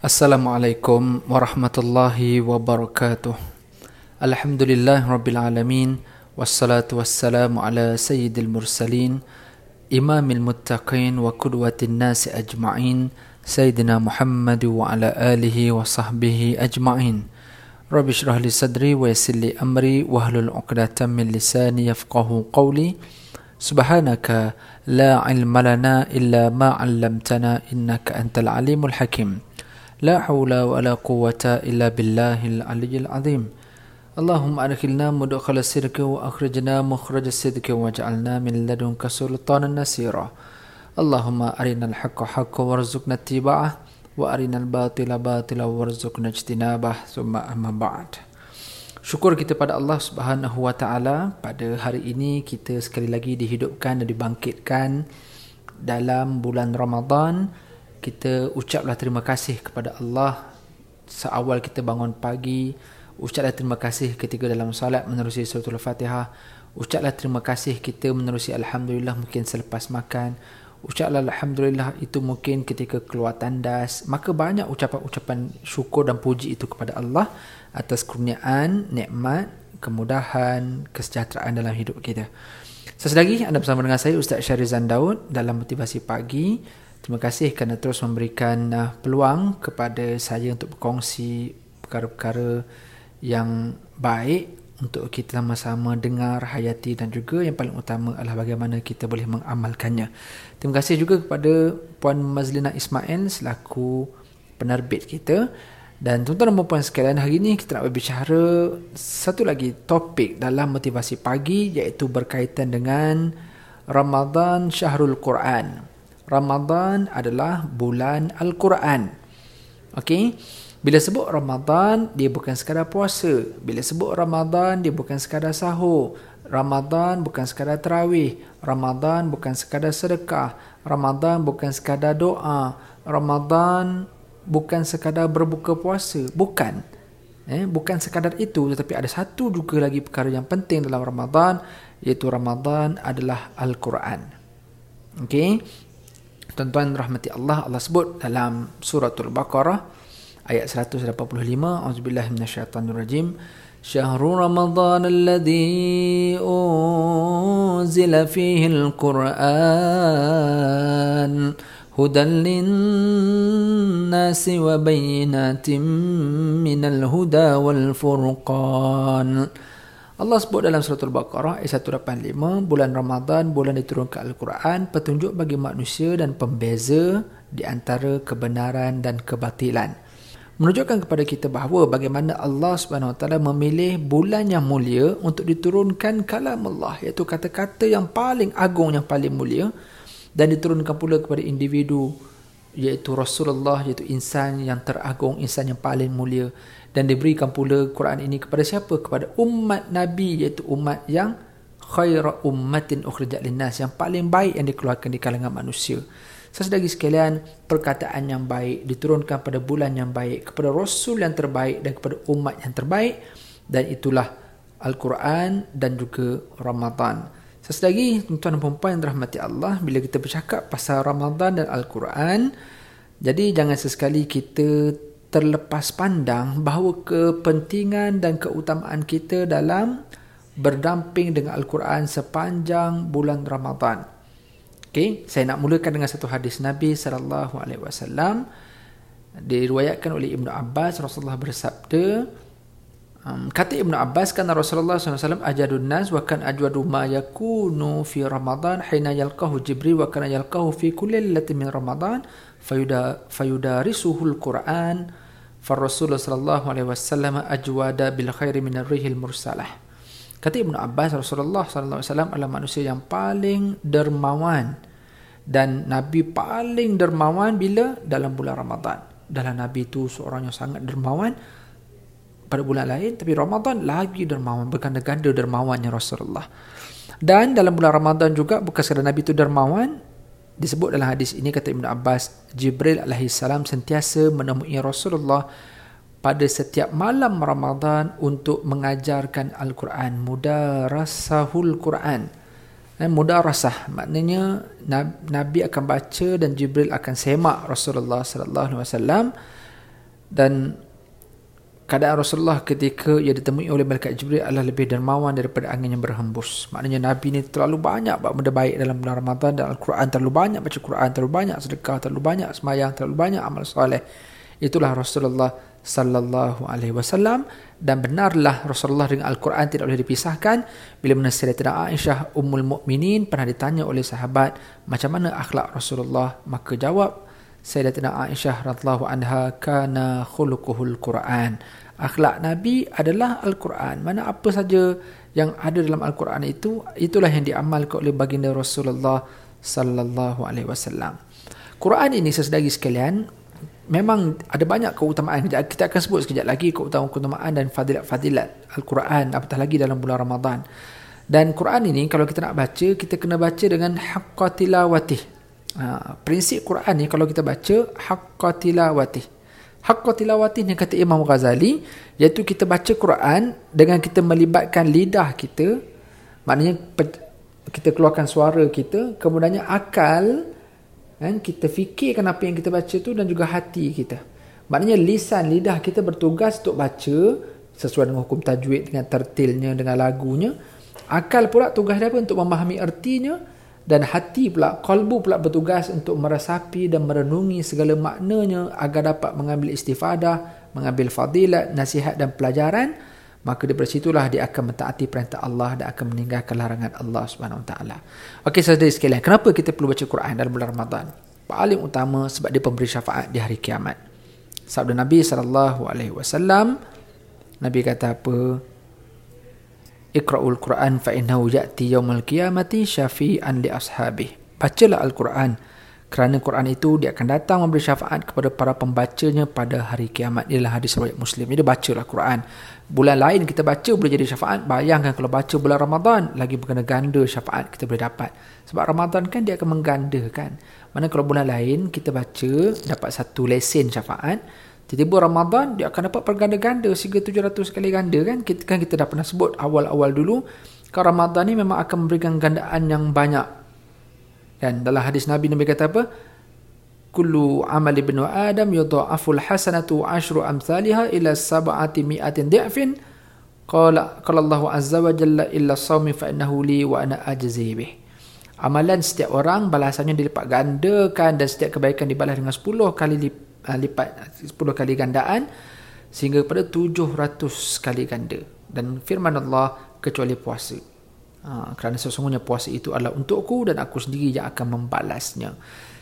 السلام عليكم ورحمة الله وبركاته. الحمد لله رب العالمين والصلاة والسلام على سيد المرسلين إمام المتقين وقدوة الناس أجمعين سيدنا محمد وعلى آله وصحبه أجمعين. رب اشرح لي صدري ويسر لي أمري وهل العقدة من لساني يفقه قولي. سبحانك لا علم لنا إلا ما علمتنا إنك أنت العليم الحكيم. لا حول ولا قوة إلا بالله العلي العظيم اللهم أدخلنا مدخل الصدق وأخرجنا مخرج الصدق واجعلنا من لدنك سلطانا نسيرا اللهم أرنا الحق حقا وارزقنا اتباعه وأرنا الباطل باطلا وارزقنا اجتنابه ثم أما بعد Syukur kita pada Allah Subhanahu Wa Taala pada hari ini kita sekali lagi dihidupkan dan dibangkitkan dalam bulan Ramadan kita ucaplah terima kasih kepada Allah. Seawal kita bangun pagi ucaplah terima kasih ketika dalam salat menerusi surah al-fatihah ucaplah terima kasih kita menerusi alhamdulillah mungkin selepas makan. Ucaplah alhamdulillah itu mungkin ketika keluar tandas. Maka banyak ucapan-ucapan syukur dan puji itu kepada Allah atas kurniaan nikmat kemudahan kesejahteraan dalam hidup kita. Sesuatu lagi anda bersama dengan saya Ustaz Syarizan Daud dalam motivasi pagi Terima kasih kerana terus memberikan uh, peluang kepada saya untuk berkongsi perkara-perkara yang baik untuk kita sama-sama dengar, hayati dan juga yang paling utama adalah bagaimana kita boleh mengamalkannya. Terima kasih juga kepada Puan Mazlina Ismail selaku penerbit kita. Dan tuan-tuan dan puan sekalian, hari ini kita nak berbicara satu lagi topik dalam motivasi pagi iaitu berkaitan dengan Ramadan Syahrul Quran. Ramadan adalah bulan Al-Quran. Okey. Bila sebut Ramadan, dia bukan sekadar puasa. Bila sebut Ramadan, dia bukan sekadar sahur. Ramadan bukan sekadar terawih. Ramadan bukan sekadar sedekah. Ramadan bukan sekadar doa. Ramadan bukan sekadar berbuka puasa. Bukan. Eh, bukan sekadar itu tetapi ada satu juga lagi perkara yang penting dalam Ramadan iaitu Ramadan adalah Al-Quran. Okey. Tuan-tuan rahmati Allah, Allah sebut dalam suratul Baqarah ayat 185, auzubillahi minasyaitonirrajim. Syahrul Ramadan alladhi unzila fihi al-Qur'an hudan lin-nasi wa bayyinatin minal huda wal furqan. Allah sebut dalam surah Al-Baqarah ayat 185, bulan Ramadan, bulan diturunkan Al-Quran, petunjuk bagi manusia dan pembeza di antara kebenaran dan kebatilan. Menunjukkan kepada kita bahawa bagaimana Allah Taala memilih bulan yang mulia untuk diturunkan kalam Allah, iaitu kata-kata yang paling agung, yang paling mulia dan diturunkan pula kepada individu iaitu Rasulullah, iaitu insan yang teragung, insan yang paling mulia dan diberikan pula Quran ini kepada siapa? Kepada umat Nabi iaitu umat yang khaira ummatin ukhrijat linnas yang paling baik yang dikeluarkan di kalangan manusia. Sesedagi sekalian, perkataan yang baik diturunkan pada bulan yang baik, kepada Rasul yang terbaik dan kepada umat yang terbaik dan itulah Al-Quran dan juga Ramadan. Sesedagi, tuan-tuan dan perempuan yang dirahmati Allah, bila kita bercakap pasal Ramadan dan Al-Quran, jadi jangan sesekali kita terlepas pandang bahawa kepentingan dan keutamaan kita dalam berdamping dengan Al-Quran sepanjang bulan Ramadan. Okey, saya nak mulakan dengan satu hadis Nabi sallallahu alaihi wasallam diriwayatkan oleh Ibnu Abbas Rasulullah bersabda um, kata Ibnu Abbas kan Rasulullah SAW ajadun nas wa kan ajwadu ma yakunu fi Ramadan hina yalqahu Jibril wa kan yalqahu fi kulli lailatin min Ramadan fayuda fayudarisuhul Quran fa Rasulullah sallallahu alaihi wasallam ajwada bil khairi min ar-rihil mursalah. Kata Ibnu Abbas Rasulullah sallallahu alaihi wasallam adalah manusia yang paling dermawan dan nabi paling dermawan bila? Dalam bulan Ramadan. Dalam nabi itu seorang yang sangat dermawan pada bulan lain tapi Ramadan lagi dermawan berganda-ganda dermawannya Rasulullah. Dan dalam bulan Ramadan juga bukan sekadar nabi itu dermawan disebut dalam hadis ini kata Ibn Abbas Jibril alaihissalam sentiasa menemui Rasulullah pada setiap malam Ramadan untuk mengajarkan Al-Quran mudarasahul Quran. Dan mudarasah maknanya Nabi akan baca dan Jibril akan semak Rasulullah sallallahu alaihi wasallam. Dan keadaan Rasulullah ketika ia ditemui oleh malaikat Jibril adalah lebih dermawan daripada angin yang berhembus. Maknanya Nabi ni terlalu banyak buat benda baik dalam bulan Ramadan dan Al-Quran terlalu banyak baca Quran, terlalu banyak sedekah, terlalu banyak semayang, terlalu banyak amal soleh. Itulah Rasulullah sallallahu alaihi wasallam dan benarlah Rasulullah dengan Al-Quran tidak boleh dipisahkan bila mana Sayyidatina Aisyah Ummul Mukminin pernah ditanya oleh sahabat macam mana akhlak Rasulullah maka jawab Sayyidatina Aisyah radhiyallahu anha kana khuluquhul Quran. Akhlak Nabi adalah Al-Quran. Mana apa saja yang ada dalam Al-Quran itu itulah yang diamalkan oleh baginda Rasulullah sallallahu alaihi wasallam. Quran ini sesedari sekalian memang ada banyak keutamaan. Kita akan sebut sekejap lagi keutamaan-keutamaan dan fadilat-fadilat Al-Quran apatah lagi dalam bulan Ramadan. Dan Quran ini kalau kita nak baca kita kena baca dengan haqqatilawatih ha, prinsip Quran ni kalau kita baca haqqatilawatih haqqatilawatih ni kata Imam Ghazali iaitu kita baca Quran dengan kita melibatkan lidah kita maknanya kita keluarkan suara kita kemudiannya akal kan kita fikirkan apa yang kita baca tu dan juga hati kita. Maknanya lisan lidah kita bertugas untuk baca sesuai dengan hukum tajwid dengan tertilnya dengan lagunya. Akal pula tugas dia apa? Untuk memahami artinya dan hati pula kalbu pula bertugas untuk meresapi dan merenungi segala maknanya agar dapat mengambil istifadah mengambil fadilat nasihat dan pelajaran maka dari situlah dia akan mentaati perintah Allah dan akan meninggalkan larangan Allah Subhanahu Taala. Okey saudara sekalian, kenapa kita perlu baca Quran dalam bulan Ramadan? Paling utama sebab dia pemberi syafaat di hari kiamat. Sabda Nabi sallallahu alaihi wasallam Nabi kata apa? Iqra'ul Quran fa innahu ya'ti yaumil qiyamati syafi'an li ashabi. Bacalah Al-Quran kerana Quran itu dia akan datang memberi syafaat kepada para pembacanya pada hari kiamat. Inilah hadis riwayat Muslim. Jadi bacalah Quran. Bulan lain kita baca boleh jadi syafaat. Bayangkan kalau baca bulan Ramadan lagi berkena ganda syafaat kita boleh dapat. Sebab Ramadan kan dia akan menggandakan. Mana kalau bulan lain kita baca dapat satu lesen syafaat. Tiba-tiba Ramadan dia akan dapat perganda-ganda sehingga 700 kali ganda kan. Kita, kan kita dah pernah sebut awal-awal dulu. Kalau Ramadan ni memang akan memberikan gandaan yang banyak dan dalam hadis Nabi Nabi kata apa? Kullu amal ibn Adam yudha'aful hasanatu ashru amsalha ila sab'ati mi'atin di'fin. Qala qala Allah azza wa jalla illa sawmi fa innahu li wa ana ajzi bih. Amalan setiap orang balasannya dilipat gandakan dan setiap kebaikan dibalas dengan 10 kali ah, lipat 10 kali gandaan sehingga pada 700 kali ganda. Dan firman Allah kecuali puasa. Ha, kerana sesungguhnya puasa itu adalah untukku dan aku sendiri yang akan membalasnya.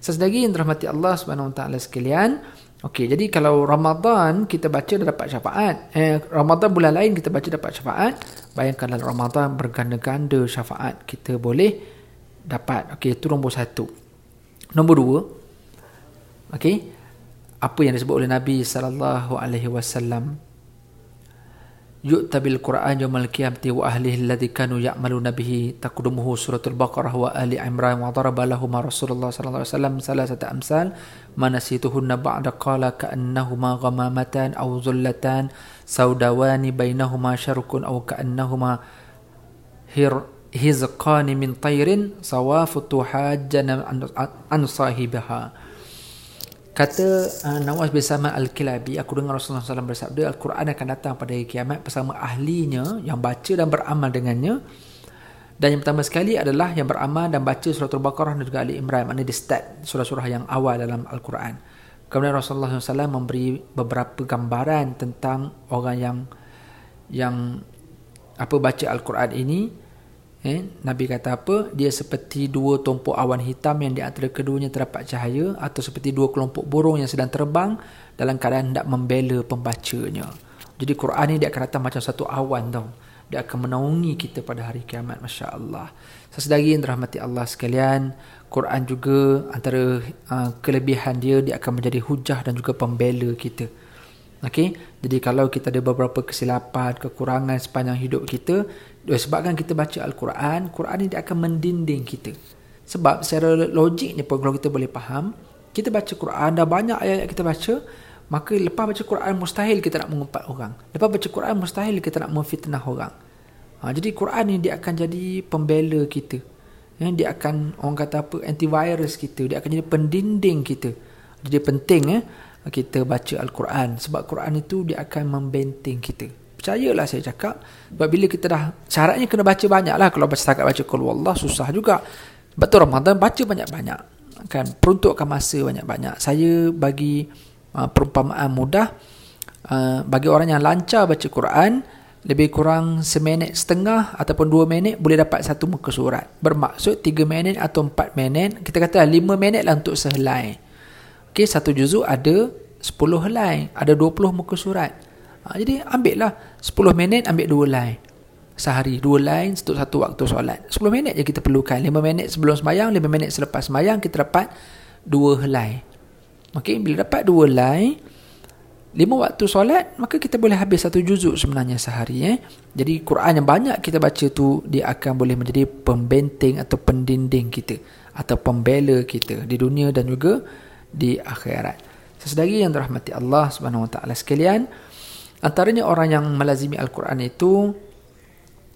Sesedari yang dirahmati Allah Taala sekalian, okey, jadi kalau Ramadan kita baca dapat syafaat, eh Ramadan bulan lain kita baca dapat syafaat, bayangkanlah Ramadan berganda-ganda syafaat kita boleh dapat. Okey, itu nombor satu. Nombor dua, okey, apa yang disebut oleh Nabi sallallahu alaihi wasallam yu'ta bil Qur'an yawmal qiyamati wa ahlihi alladhi kanu ya'maluna bihi taqdumuhu suratul baqarah wa ali imran wa daraba lahum rasulullah sallallahu alaihi wasallam salasata amsal manasituhunna ba'da qala ka'annahuma ghamamatan aw zullatan saudawani bainahuma syarkun aw ka'annahuma hir hizqan min tayrin sawafu tuhajjana an sahibaha Kata uh, Nawas bin Sama Al-Kilabi, aku dengar Rasulullah SAW bersabda, Al-Quran akan datang pada hari kiamat bersama ahlinya yang baca dan beramal dengannya. Dan yang pertama sekali adalah yang beramal dan baca surah Al-Baqarah dan juga Ali Imran. Maksudnya di start surah-surah yang awal dalam Al-Quran. Kemudian Rasulullah SAW memberi beberapa gambaran tentang orang yang yang apa baca Al-Quran ini Eh, Nabi kata apa? Dia seperti dua tumpuk awan hitam yang di antara keduanya terdapat cahaya atau seperti dua kelompok burung yang sedang terbang dalam keadaan hendak membela pembacanya. Jadi Quran ini dia akan datang macam satu awan tau. Dia akan menaungi kita pada hari kiamat. Masya Allah. Sesedari yang dirahmati Allah sekalian. Quran juga antara uh, kelebihan dia, dia akan menjadi hujah dan juga pembela kita. Okay? Jadi kalau kita ada beberapa kesilapan, kekurangan sepanjang hidup kita, sebabkan kita baca Al-Quran, Quran ini dia akan mendinding kita. Sebab secara logiknya pun kalau kita boleh faham, kita baca Quran, dah banyak ayat kita baca, maka lepas baca Quran mustahil kita nak mengumpat orang. Lepas baca Quran mustahil kita nak memfitnah orang. Ha, jadi Quran ini dia akan jadi pembela kita. Ya, dia akan orang kata apa antivirus kita, dia akan jadi pendinding kita. Jadi penting eh kita baca Al-Quran sebab Quran itu dia akan membenteng kita percayalah saya cakap sebab bila kita dah syaratnya kena baca banyak lah kalau baca setakat baca Qul Allah susah juga betul Ramadan baca banyak-banyak kan peruntukkan masa banyak-banyak saya bagi uh, perumpamaan mudah uh, bagi orang yang lancar baca Quran lebih kurang seminit setengah ataupun dua minit boleh dapat satu muka surat. Bermaksud tiga minit atau empat minit, kita kata lima minit lah untuk sehelai. Okey, satu juzuk ada sepuluh helai, ada dua puluh muka surat. Ha, jadi ambil lah sepuluh minit ambil dua helai. Sehari dua helai untuk satu waktu solat. Sepuluh minit je kita perlukan. Lima minit sebelum semayang, lima minit selepas semayang kita dapat dua helai. Okey, bila dapat dua helai, lima waktu solat maka kita boleh habis satu juzuk sebenarnya sehari eh jadi Quran yang banyak kita baca tu dia akan boleh menjadi pembenteng atau pendinding kita atau pembela kita di dunia dan juga di akhirat sesedari yang dirahmati Allah Subhanahu wa taala sekalian antaranya orang yang melazimi al-Quran itu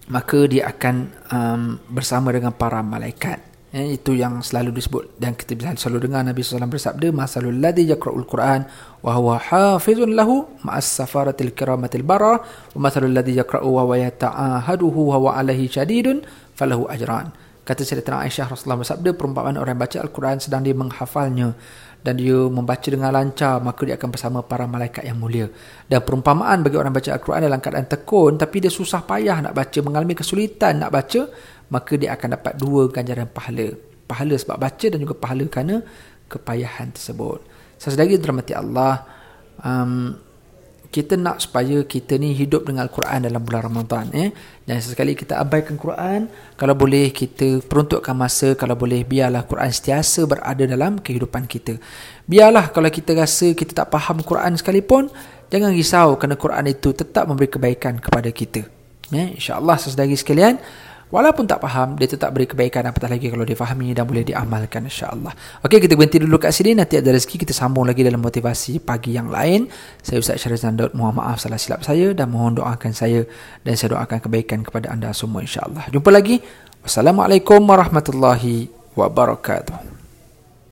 maka dia akan um, bersama dengan para malaikat. Ya, itu yang selalu disebut dan kita bisa selalu dengar Nabi SAW bersabda masalul ladzi yaqra'ul Quran wa huwa hafizun lahu ma'as safaratil kiramatil bara wa masalul ladzi yaqra'u wa huwa yata'ahaduhu wa huwa alaihi syadidun falahu ajran kata Sayyidatina Aisyah Rasulullah bersabda perumpamaan orang baca Al-Quran sedang dia menghafalnya dan dia membaca dengan lancar maka dia akan bersama para malaikat yang mulia dan perumpamaan bagi orang baca Al-Quran dalam keadaan tekun tapi dia susah payah nak baca mengalami kesulitan nak baca maka dia akan dapat dua ganjaran pahala. Pahala sebab baca dan juga pahala kerana kepayahan tersebut. Sesedari dirahmati Allah, um, kita nak supaya kita ni hidup dengan Al-Quran dalam bulan Ramadan. Eh? Jangan sesekali kita abaikan Quran. Kalau boleh kita peruntukkan masa. Kalau boleh biarlah Quran setiasa berada dalam kehidupan kita. Biarlah kalau kita rasa kita tak faham Quran sekalipun. Jangan risau kerana Quran itu tetap memberi kebaikan kepada kita. Eh? InsyaAllah sesedari sekalian. Walaupun tak faham, dia tetap beri kebaikan apatah lagi kalau dia fahami dan boleh diamalkan insya-Allah. Okey, kita berhenti dulu kat sini. Nanti ada rezeki kita sambung lagi dalam motivasi pagi yang lain. Saya Ustaz Syarizan Daud. Mohon maaf salah silap saya dan mohon doakan saya dan saya doakan kebaikan kepada anda semua insya-Allah. Jumpa lagi. Wassalamualaikum warahmatullahi wabarakatuh.